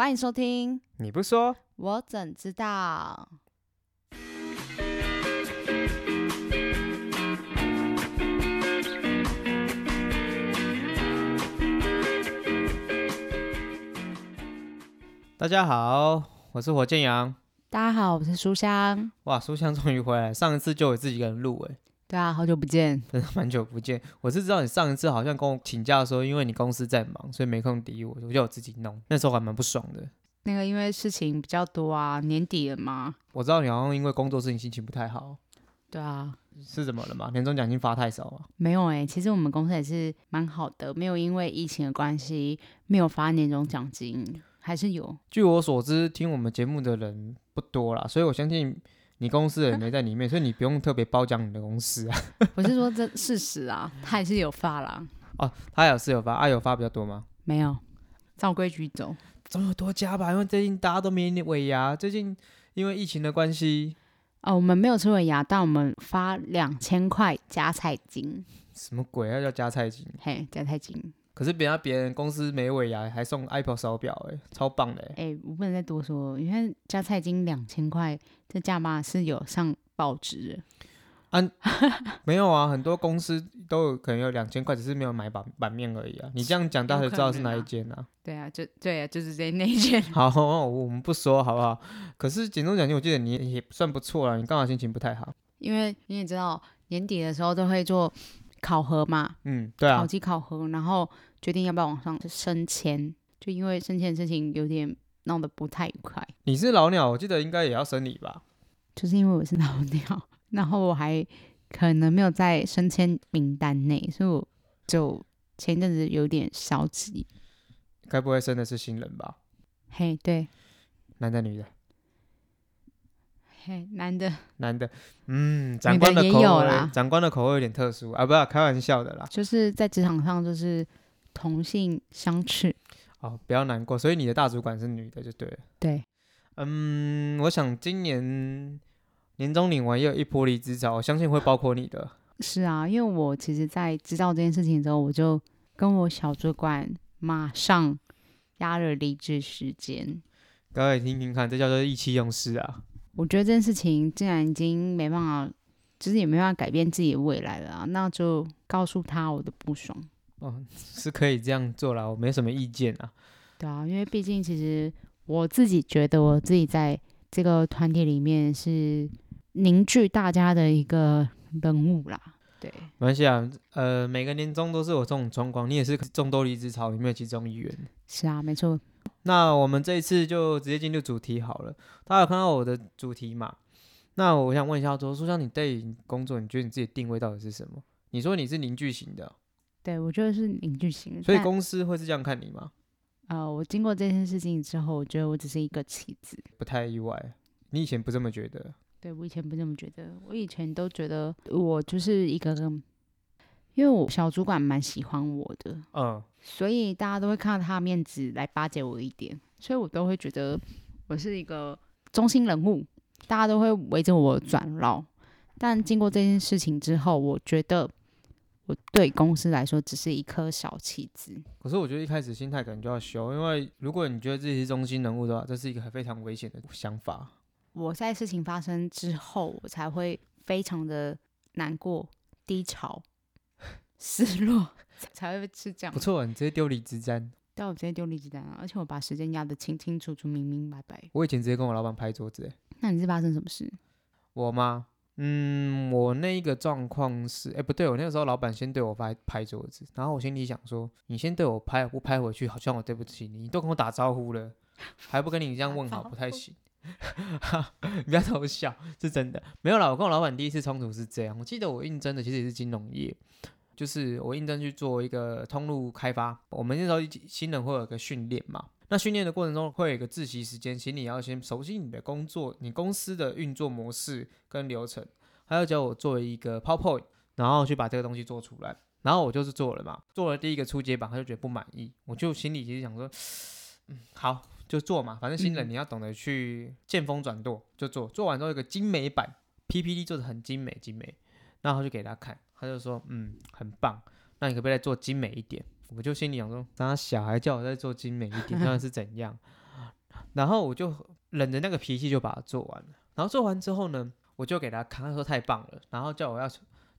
欢迎收听，你不说，我怎知道？大家好，我是火箭羊。大家好，我是书香。哇，书香终于回来，上一次就我自己一个人录，哎，对啊，好久不见，真的蛮久不见。我是知道你上一次好像跟我请假的时候，因为你公司在忙，所以没空理我，我就我自己弄。那时候还蛮不爽的。那个因为事情比较多啊，年底了嘛。我知道你好像因为工作事情心情不太好，对啊，是怎么了嘛？年终奖金发太少啊？没有哎、其实我们公司也是蛮好的，没有因为疫情的关系没有发年终奖金，还是有。据我所知，听我们节目的人不多啦，所以我相信你公司的人 没在里面，所以你不用特别褒奖你的公司啊。我是说这事实啊，他也是有发啦，哦，他有是有发，啊有发比较多吗？没有照规矩走。总有多加吧，因为最近大家都没尾牙，最近因为疫情的关系，哦，我们没有吃尾牙，但我们发两千块加菜金，什么鬼啊，要加菜金？嘿，加菜金。可是别人家别人公司没尾牙，还送 Apple 手表，哎，超棒的、欸。哎、我不能再多说，你看加菜金两千块，这价码是有上报纸啊。没有啊，很多公司都有可能有两千块，只是没有买版版面而已啊。你这样讲，大家就知道是哪一间啊。对啊，就对啊，就是这那一件。好，我们不说好不好？可是年终奖金，我记得你也算不错了，你刚好心情不太好。因为你也知道，年底的时候都会做考核嘛，嗯，对啊，考级考核，然后决定要不要往上升迁。就因为升迁的事情有点闹得不太愉快，你是老鸟，我记得应该也要升你吧？就是因为我是老鸟，然后我还可能没有在升迁名单内，所以我就前一阵子有点消极。该不会生的是新人吧？嘿，对，男的女的？嘿，男的男的，嗯，长官的口味长官的口味有点特殊啊，不要开玩笑的啦。就是在职场上就是同性相斥，哦，不要难过，所以你的大主管是女的就对了。对，嗯，我想今年年终领完又有一波离职潮，我相信会包括你的。是啊，因为我其实，在知道这件事情之后，我就跟我小主管马上压了离职时间。各位听听看，这叫做意气用事啊。我觉得这件事情既然已经没办法，就是也没办法改变自己的未来了啊，那就告诉他我的不爽。哦，是可以这样做啦，我没什么意见啊。对啊，因为毕竟其实我自己觉得我自己在这个团体里面是凝聚大家的一个人物啦。对，没关系啊，呃，每个年终都是有这种状况，你也是众多离职潮里面的其中一员。是啊，没错。那我们这一次就直接进入主题好了。大家有看到我的主题嘛？那我想问一下，说说像你对于工作，你觉得你自己定位到底是什么？你说你是凝聚型的，对，我觉得是凝聚型所以公司会是这样看你吗？呃，我经过这件事情之后，我觉得我只是一个棋子。不太意外。你以前不这么觉得？对我以前不这么觉得，我以前都觉得我就是一个，因为我小主管蛮喜欢我的，嗯，所以大家都会看到他的面子来巴结我一点，所以我都会觉得我是一个中心人物，大家都会围着我转绕。但经过这件事情之后，我觉得我对公司来说只是一颗小棋子。可是我觉得一开始心态可能就要修，因为如果你觉得自己是中心人物的话，这是一个非常危险的想法。我在事情发生之后，我才会非常的难过、低潮、失落，才会吃这样不。错，你直接丢离职单。但我直接丢离职单啊，而且我把时间压得清清楚楚、明明白白。我以前直接跟我老板拍桌子、欸，那你是发生什么事？我吗？嗯，我那一个状况是，哎、不对，我那个时候老板先对我拍拍桌子，然后我心里想说，你先对我拍，我不拍回去，好像我对不起你，你都跟我打招呼了，还不跟你这样问好，不太行。你 不要偷笑，是真的。没有啦，我跟我老板第一次冲突是这样。我记得我应征的其实也是金融业，就是我应征去做一个通路开发。我们那时候新人会有一个训练嘛，那训练的过程中会有一个自习时间，请你要先熟悉你的工作、你公司的运作模式跟流程，还要教我做一个 PowerPoint，然后去把这个东西做出来。然后我就是做了嘛，做了第一个初阶版，他就觉得不满意，我就心里其实想说，嗯，好，就做嘛，反正新人嗯你要懂得去见风转舵，就做。做完之后有个精美版 PPT 做的很精美精美，然后就给他看，他就说嗯很棒，那你可不可以再做精美一点？我就心里想说，当小孩叫我再做精美一点，那是怎样？然后我就忍着那个脾气就把它做完了。然后做完之后呢，我就给他看，他说太棒了，然后叫我要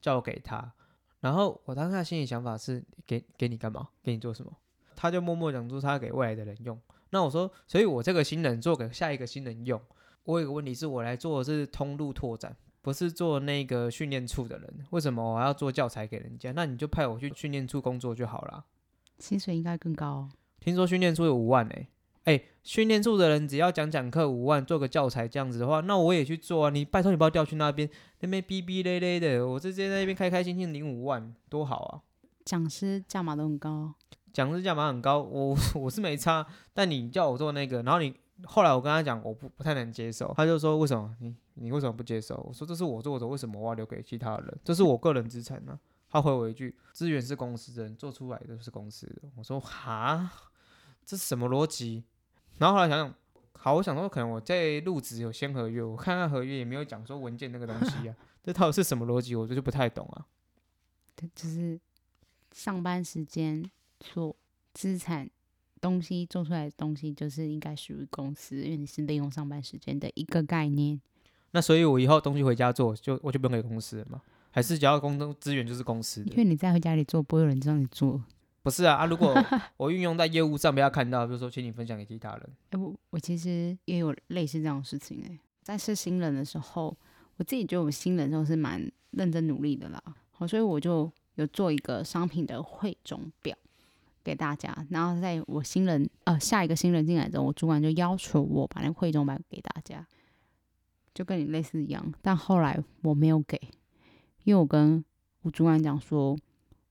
叫我给他。然后我当下心里想法是给给你干嘛？给你做什么？他就默默讲出他给未来的人用。那我说，所以我这个新人做给下一个新人用。我有个问题是我来做的是通路拓展，不是做那个训练处的人。为什么我要做教材给人家？那你就派我去训练处工作就好了。薪水应该更高。听说训练处有五万哎哎，训练处的人只要讲讲课五万，做个教材这样子的话，那我也去做啊。你拜托你把我调去那边，那边逼逼咧咧的，我直接在那边开开心心领五万，多好啊。讲师价码都很高。讲师价码很高，我 我是没差，但你叫我做那个，然后你后来我跟他讲，我不不太能接受，他就说为什么你你为什么不接受？我说这是我做的，为什么我要留给其他人？这是我个人资产呢。他回我一句，资源是公司的，做出来的是公司的。我说哈，这是什么逻辑？然后后来想想，好，我想说可能我在入职有签合约，我看看合约也没有讲说文件那个东西啊，这到底是什么逻辑？我这就不太懂啊。对，就是上班时间。做资产东西做出来的东西，就是应该属于公司，因为你是利用上班时间的一个概念。那所以，我以后东西回家做，就我就不用给公司了吗？还是只要公资资源就是公司的？因为你在回家里做，不会有人知道你做。不是啊啊！如果 我运用在业务上，不要看到，比如说，请你分享给其他人。哎，我我其实也有类似这样的事情哎，在是新人的时候，我自己觉得我新人时候是蛮认真努力的啦。好，所以我就有做一个商品的汇总表。给大家，然后在我新人呃下一个新人进来之后，我主管就要求我把那个汇总版给大家，就跟你类似一样。但后来我没有给，因为我跟我主管讲说，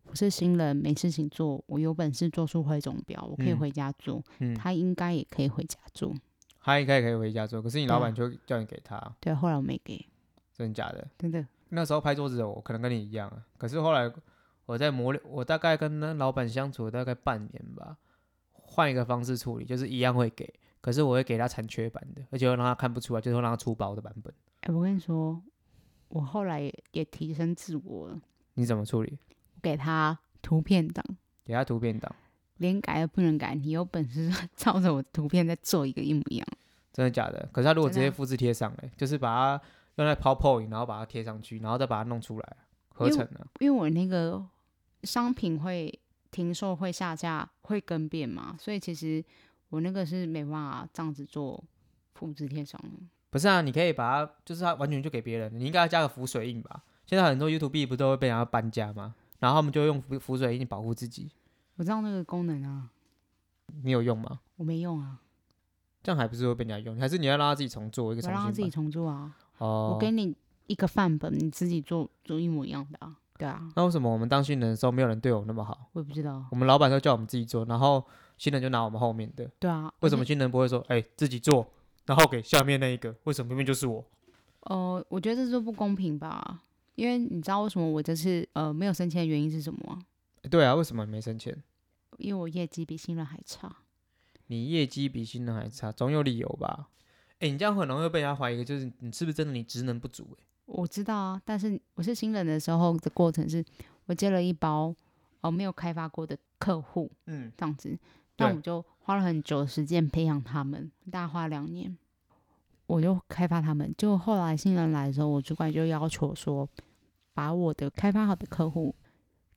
我是新人，没事情做，我有本事做出汇总表，我可以回家做。嗯他应该也可以回家做，他应该也可以回家做。可是你老板就叫你给他，对，后来我没给，真的假的？真的。那时候拍桌子的我可能跟你一样，可是后来。我在磨练，我大概跟那老板相处大概半年吧，换一个方式处理，就是一样会给，可是我会给他残缺版的，而且会让他看不出来，就是会让他出包的版本。哎，我跟你说，我后来也提升自我了。你怎么处理？给他图片档，给他图片档，连改都不能改，你有本事 照着我图片再做一个一模一样。真的假的？可是他如果直接复制贴上来，就是把它用在 PowerPoint，然后把它贴上去，然后再把它弄出来合成的。因为我那个。商品会停售、会下架、会更变嘛？所以其实我那个是没办法这样子做复制贴上。不是啊，你可以把它，就是它完全就给别人，你应该要加个浮水印吧？现在很多 YouTube 不都会被人家搬家吗？然后他们就用浮浮水印保护自己。我知道那个功能啊。你有用吗？我没用啊。这样还不是会被人家用？还是你要让他自己重做一个？我让他自己重做啊。哦。我给你一个范本，你自己做做一模一样的啊。对啊，那为什么我们当新人的时候没有人对我那么好？我也不知道。我们老板都叫我们自己做，然后新人就拿我们后面的。对啊，为什么新人不会说，哎，自己做，然后给下面那一个？为什么明明就是我？呃，我觉得这是不公平吧？因为你知道为什么我这次呃没有升迁的原因是什么吗？对啊，为什么没升迁？因为我业绩比新人还差。你业绩比新人还差，总有理由吧？哎，你这样很容易被人家怀疑，就是你是不是真的你职能不足？哎。我知道啊，但是我是新人的时候的过程是，我接了一包哦没有开发过的客户，嗯，这样子，那我就花了很久的时间培养他们，大概花两年，我就开发他们。就后来新人来的时候，我主管就要求说，把我的开发好的客户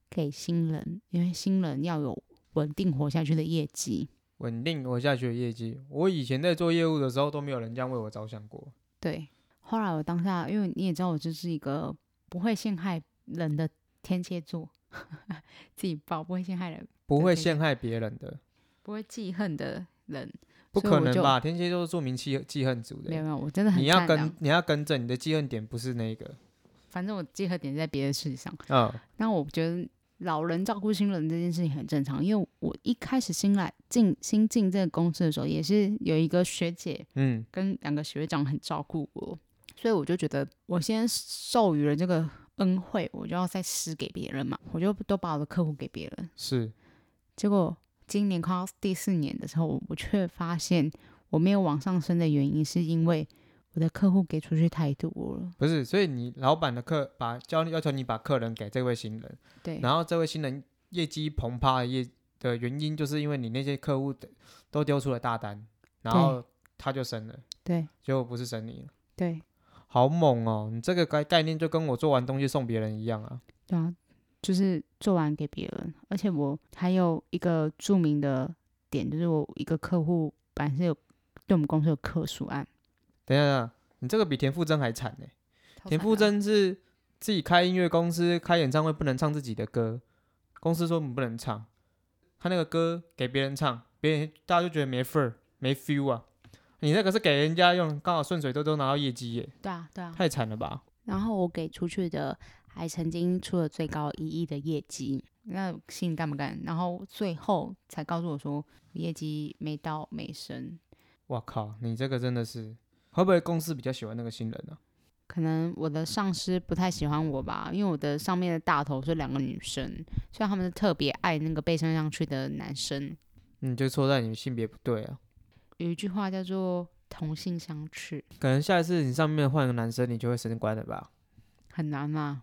给新人，因为新人要有稳定活下去的业绩，稳定活下去的业绩。我以前在做业务的时候都没有人这样为我着想过，对。后来我当下，因为你也知道，我就是一个不会陷害人的天蝎座，自己报不会陷害人，不会陷害别人的，不会记恨的人，不可能吧？天蝎座是著名记记恨组的，没有没有，我真的很你要跟你要跟着，你的记恨点不是那个，反正我记恨点在别的事情上。嗯，那我觉得老人照顾新人这件事情很正常，因为我一开始新来进新进这个公司的时候，也是有一个学姐，嗯，跟两个学长很照顾我。所以我就觉得，我先授予了这个恩惠，我就要再施给别人嘛。我就都把我的客户给别人。是，结果今年快要第四年的时候，我却发现我没有往上升的原因，是因为我的客户给出去太多了。不是，所以你老板的客把教要求你把客人给这位新人，对，然后这位新人业绩澎湃业的原因，就是因为你那些客户都丢出了大单，然后他就升了，对结果不是升你了，对好猛哦！你这个概概念就跟我做完东西送别人一样啊。对啊，就是做完给别人，而且我还有一个著名的点，就是我一个客户本来是有对我们公司有客诉案，等一下，你这个比田馥甄还惨呢。田馥甄是自己开音乐公司开演唱会不能唱自己的歌，公司说你不能唱，他那个歌给别人唱，别人大家就觉得没份儿没 feel 啊。你那个是给人家用，刚好顺水都都拿到业绩耶，对啊对啊，太惨了吧？然后我给出去的还曾经出了最高一亿的业绩，那心里干不干？然后最后才告诉我说业绩没到没升，我靠，你这个真的是会不会公司比较喜欢那个新人呢、可能我的上司不太喜欢我吧，因为我的上面的大头是两个女生，所以他们特别爱那个被升上去的男生。你就错在你性别不对啊。有一句话叫做“同性相斥可能下一次你上面换个男生，你就会升官了吧？”，很难啊。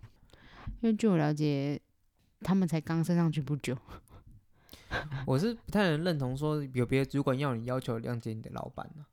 因为据我了解，他们才刚升上去不久。我是不太能认同说有别的主管要你要求谅解你的老板呢、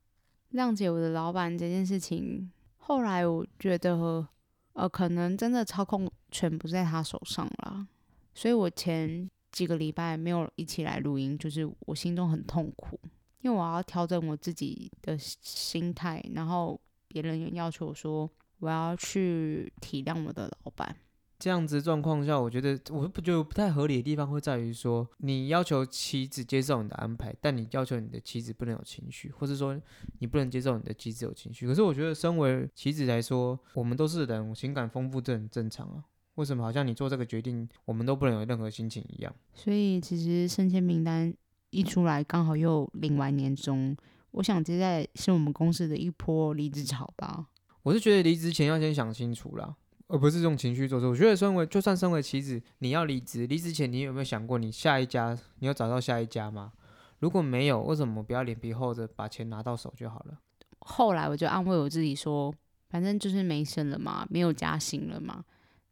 谅解我的老板这件事情，后来我觉得，呃，可能真的操控权不在他手上了。所以我前几个礼拜没有一起来录音，就是我心中很痛苦，因为我要调整我自己的心态，然后别人也要求我说我要去体谅我的老板。这样子状况下，我觉得我不觉得不太合理的地方会在于说，你要求妻子接受你的安排，但你要求你的妻子不能有情绪，或者说你不能接受你的妻子有情绪。可是我觉得，身为妻子来说，我们都是人，情感丰富这很正常啊。为什么好像你做这个决定，我们都不能有任何心情一样？所以其实升迁名单一出来，刚好又领完年终，我想接下来是我们公司的一波离职潮吧。我是觉得离职前要先想清楚啦，而不是用情绪做事。我觉得身为就算身为妻子，你要离职，离职前你有没有想过你下一家你要找到下一家吗？如果没有，为什么不要脸皮厚着把钱拿到手就好了？后来我就安慰我自己说，反正就是没升了嘛，没有加薪了嘛，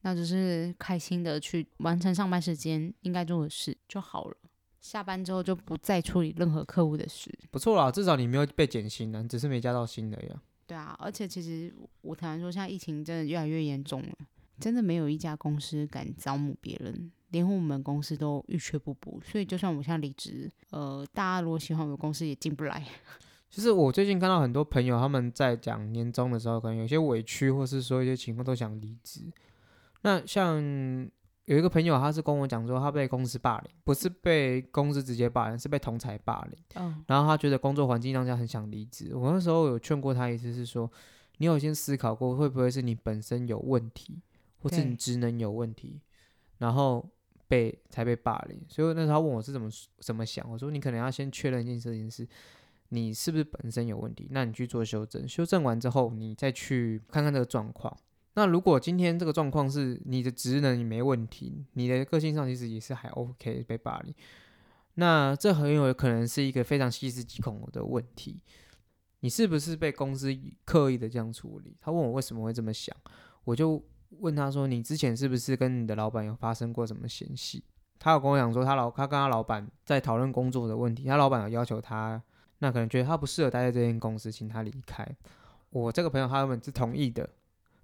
那就是开心的去完成上班时间应该做的事就好了。下班之后就不再处理任何客户的事。不错啦，至少你没有被减薪了，你只是没加到薪的呀。对啊，而且其实我坦白说，现在疫情真的越来越严重了，真的没有一家公司敢招募别人，连我们公司都欲缺不补。所以就算我现在离职，呃，大家如果喜欢我们公司也进不来。其实我最近看到很多朋友他们在讲年终的时候，可能有些委屈，或是说一些情况都想离职。那像有一个朋友，他是跟我讲说，他被公司霸凌，不是被公司直接霸凌，是被同才霸凌。嗯，然后他觉得工作环境让他很想离职。我那时候有劝过他一次，是说你有先思考过会不会是你本身有问题，或是你职能有问题，然后被才被霸凌。所以那时候他问我是怎么怎么想，我说你可能要先确认一件事情是。你是不是本身有问题？那你去做修正，修正完之后，你再去看看这个状况。那如果今天这个状况是你的职能也没问题，你的个性上其实也是还 OK 被霸凌，那这很有可能是一个非常细思极恐的问题。你是不是被公司刻意的这样处理？他问我为什么会这么想，我就问他说：“你之前是不是跟你的老板有发生过什么嫌隙？”他有跟我讲说，他老他跟他老板在讨论工作的问题，他老板有要求他，那可能觉得他不适合待在这间公司，请他离开。我这个朋友他原本是同意的，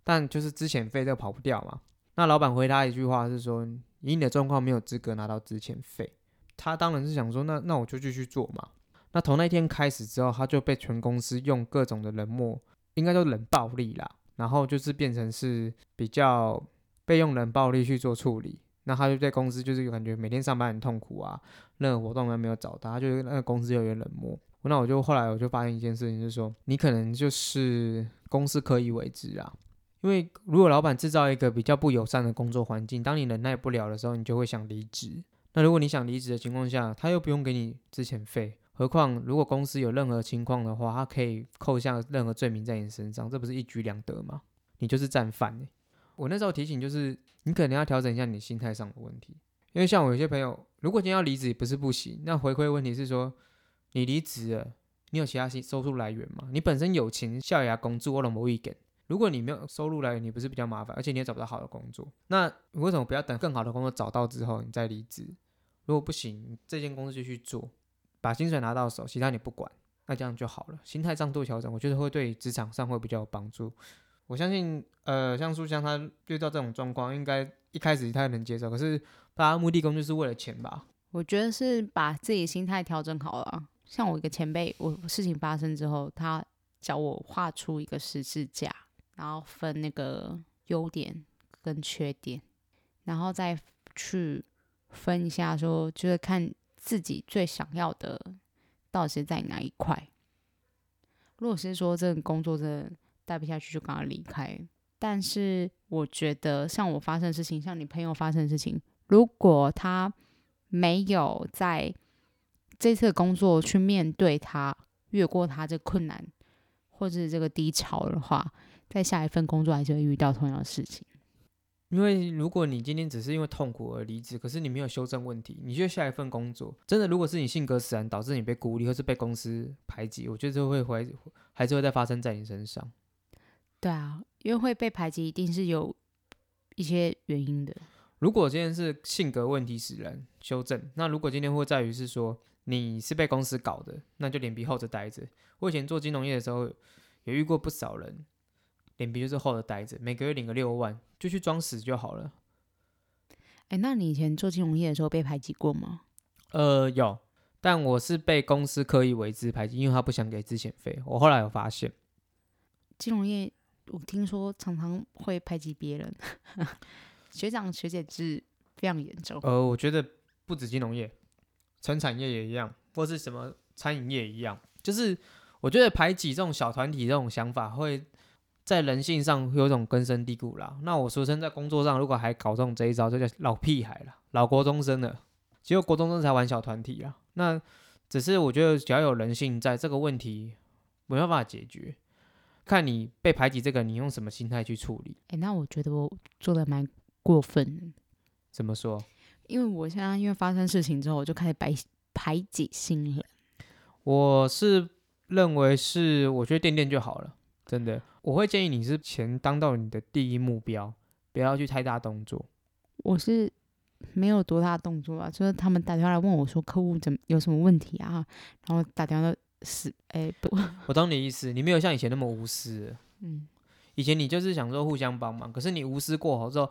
但就是之前费这个跑不掉嘛。那老板回他一句话是说：“以你的状况没有资格拿到之前费。”他当然是想说，那那我就继续做嘛。那从那天开始之后，他就被全公司用各种的冷漠，应该叫冷暴力啦，然后就是变成是比较被用冷暴力去做处理。那他就在公司就是感觉每天上班很痛苦啊，任何活动都没有找他，他就那个公司有点冷漠。那我就后来我就发现一件事情，就是说你可能就是公司刻意为之啊。因为如果老板制造一个比较不友善的工作环境，当你忍耐不了的时候，你就会想离职。那如果你想离职的情况下，他又不用给你之前费，何况如果公司有任何情况的话，他可以扣下任何罪名在你身上，这不是一举两得吗？你就是战犯欸我那时候提醒就是，你可能要调整一下你心态上的问题，因为像我有些朋友，如果今天要离职也不是不行，那回馈问题是说，你离职了，你有其他收入来源吗？你本身有钱，校牙工作，我拢无意见。如果你没有收入来源，你不是比较麻烦，而且你也找不到好的工作。那你为什么不要等更好的工作找到之后你再离职？如果不行，这间公司就去做，把薪水拿到手，其他你不管。那这样就好了。心态上做调整，我觉得会对职场上会比较有帮助。我相信，呃，像书香他遇到这种状况，应该一开始他能接受，可是大家目的工就是为了钱吧？我觉得是把自己心态调整好了。像我一个前辈，我事情发生之后，他教我画出一个十字架，然后分那个优点跟缺点，然后再去分一下，说就是看自己最想要的到底是在哪一块。如果是说这个工作真的待不下去，就赶快离开。但是我觉得，像我发生的事情，像你朋友发生的事情，如果他没有在这次工作去面对他，越过他这困难或者这个低潮的话，在下一份工作还是会遇到同样的事情。因为如果你今天只是因为痛苦而离职，可是你没有修正问题，你觉得下一份工作真的如果是你性格使然导致你被孤立或是被公司排挤，我觉得这会会还是会再发生在你身上。对啊，因为会被排挤一定是有一些原因的。如果今天是性格问题使然，修正。那如果今天会在于是说你是被公司搞的，那就脸皮厚着待着。我以前做金融业的时候，也遇过不少人，脸皮就是厚着待着，每个月领个六万，就去装死就好了。哎，那你以前做金融业的时候被排挤过吗？呃，有，但我是被公司刻意为之排挤，因为他不想给资遣费。我后来有发现，金融业我听说常常会排挤别人。学长学姐制非常严重。呃，我觉得不止金融业，成产业也一样，或是什么餐饮业一样，就是我觉得排挤这种小团体这种想法，会在人性上有种根深蒂固啦。那我说真在工作上，如果还搞这种这一招，就叫老屁孩了，老国中生了。只有国中生才玩小团体啊。那只是我觉得只要有人性，在这个问题没办法解决，看你被排挤这个，你用什么心态去处理？哎，那我觉得我做的蛮。过分？怎么说？因为我现在因为发生事情之后，我就开始排排挤新人。我是认为是，我觉得垫垫就好了，真的。我会建议你是钱当到你的第一目标，不要去太大动作。我是没有多大动作啊，就是他们打电话来问我说客户怎么有什么问题啊，然后打电话是哎不，我懂你意思，你没有像以前那么无私。嗯，以前你就是想说互相帮忙，可是你无私过后之后。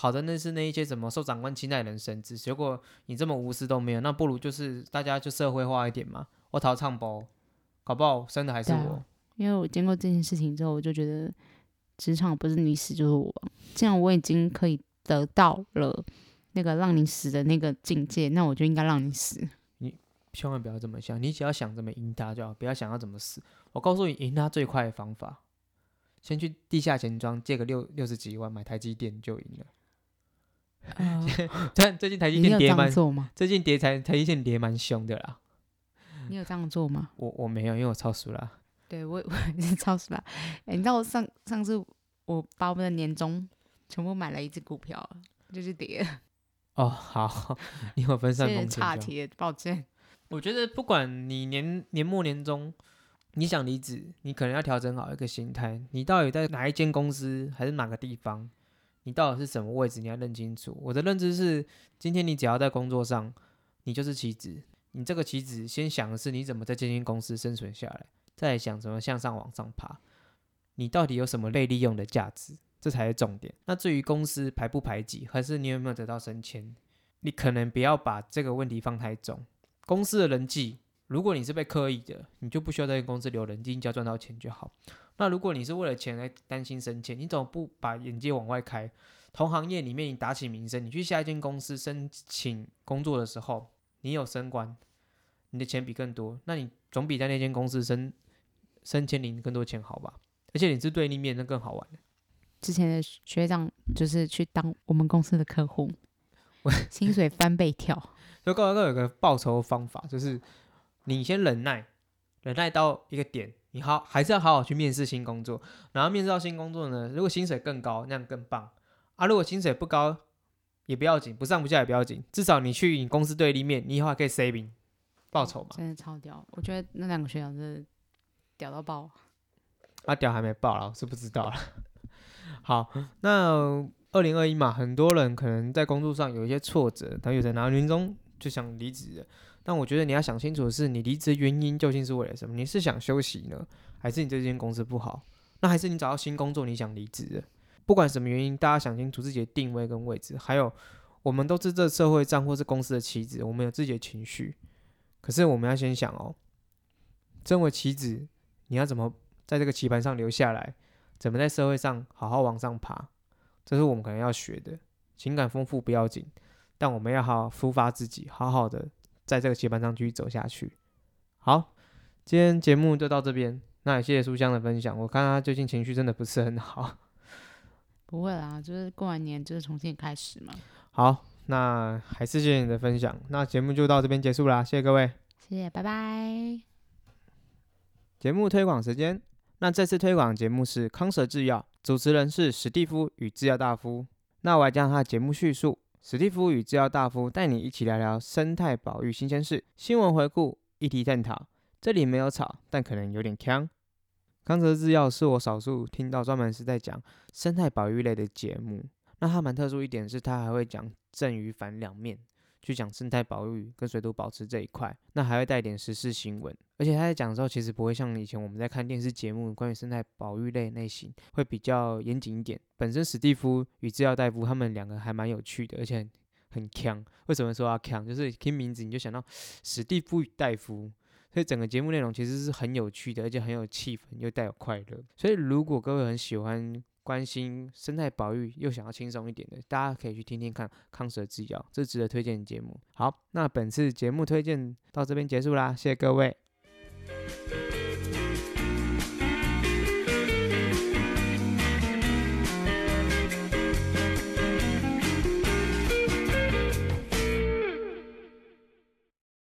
好的，那是那一些什么受长官青睐人升职，结果你这么无私都没有，那不如就是大家就社会化一点嘛。我逃唱包，搞不好生的还是我。因为我经过这件事情之后，我就觉得职场不是你死就是我。既然我已经可以得到了那个让你死的那个境界，那我就应该让你死。你千万不要这么想，你只要想怎么赢他就好，不要想要怎么死。我告诉你，赢他最快的方法，先去地下钱庄借个六六十几万买台积电就赢了。最最近台积电跌蛮，最近跌台台积电跌蛮凶的啦。你有这样做吗？我我没有，因为我超熟了。对 我我也是超熟了。哎，你知道我上上次我把我们的年终全部买了一只股票，就是跌。哦，好，你有分散风险。差题，抱歉。我觉得不管你年年末年终，你想离职，你可能要调整好一个心态。你到底在哪一间公司，还是哪个地方？你到底是什么位置？你要认清楚。我的认知是，今天你只要在工作上，你就是棋子。你这个棋子，先想的是你怎么在这间公司生存下来，再想怎么向上往上爬。你到底有什么被利用的价值？这才是重点。那至于公司排不排挤，还是你有没有得到升迁，你可能不要把这个问题放太重。公司的人际，如果你是被刻意的，你就不需要在公司留人，只要赚到钱就好。那如果你是为了钱来担心升迁，你怎么不把眼界往外开？同行业里面你打起名声，你去下一间公司申请工作的时候，你有升官，你的钱比更多，那你总比在那间公司升升迁领更多钱好吧？而且你是对立面，那更好玩。之前的学长就是去当我们公司的客户，薪水翻倍跳。就告诉各位有个报酬方法，就是你先忍耐，忍耐到一个点。你好，还是要好好去面试新工作。然后面试到新工作呢，如果薪水更高，那样更棒啊！如果薪水不高，也不要紧，不上不下也不要紧，至少你去你公司对立面，你以后还可以 saving 报酬嘛。真的超屌，我觉得那两个学长真的屌到爆。啊，屌还没爆了，我是不知道了。好，那二零二一嘛，很多人可能在工作上有一些挫折，他有在拿年终就想离职。但我觉得你要想清楚的是，你离职原因究竟是为了什么？你是想休息呢，还是你这间公司不好？那还是你找到新工作，你想离职？不管什么原因，大家想清楚自己的定位跟位置。还有，我们都是这社会上或是公司的棋子，我们有自己的情绪。可是我们要先想哦，身为棋子，你要怎么在这个棋盘上留下来？怎么在社会上好好往上爬？这是我们可能要学的。情感丰富不要紧，但我们要好好抒发自己，好好的在这个棋盘上继续走下去。好，今天节目就到这边。那也谢谢书香的分享。我看他最近情绪真的不是很好。不会啦，就是过完年就是重新开始嘛。好，那还是谢谢你的分享。那节目就到这边结束啦，谢谢各位。谢谢，拜拜。节目推广时间。那这次推广节目是康蛇制药，主持人是史蒂夫与制药大夫。那我来讲他的节目叙述：史蒂夫与制药大夫带你一起聊聊生态保育新鲜事、新闻回顾、议题探讨。这里没有吵，但可能有点呛。康泽制药是我少数听到专门是在讲生态保育类的节目。那它蛮特殊一点是，它还会讲正与反两面。去讲生态保育跟水土保持这一块，那还会带点时事新闻，而且他在讲的时候，其实不会像以前我们在看电视节目关于生态保育类类型，会比较严谨一点。本身史蒂夫与制药大夫他们两个还蛮有趣的，而且很强。为什么说要强？就是听名字你就想到史蒂夫与大夫，所以整个节目内容其实是很有趣的，而且很有气氛，又带有快乐。所以如果各位很喜欢，关心生态保育，又想要轻松一点的，大家可以去听听看《康蛇之咬》，这是值得推荐的节目。好，那本次节目推荐到这边结束啦，谢谢各位。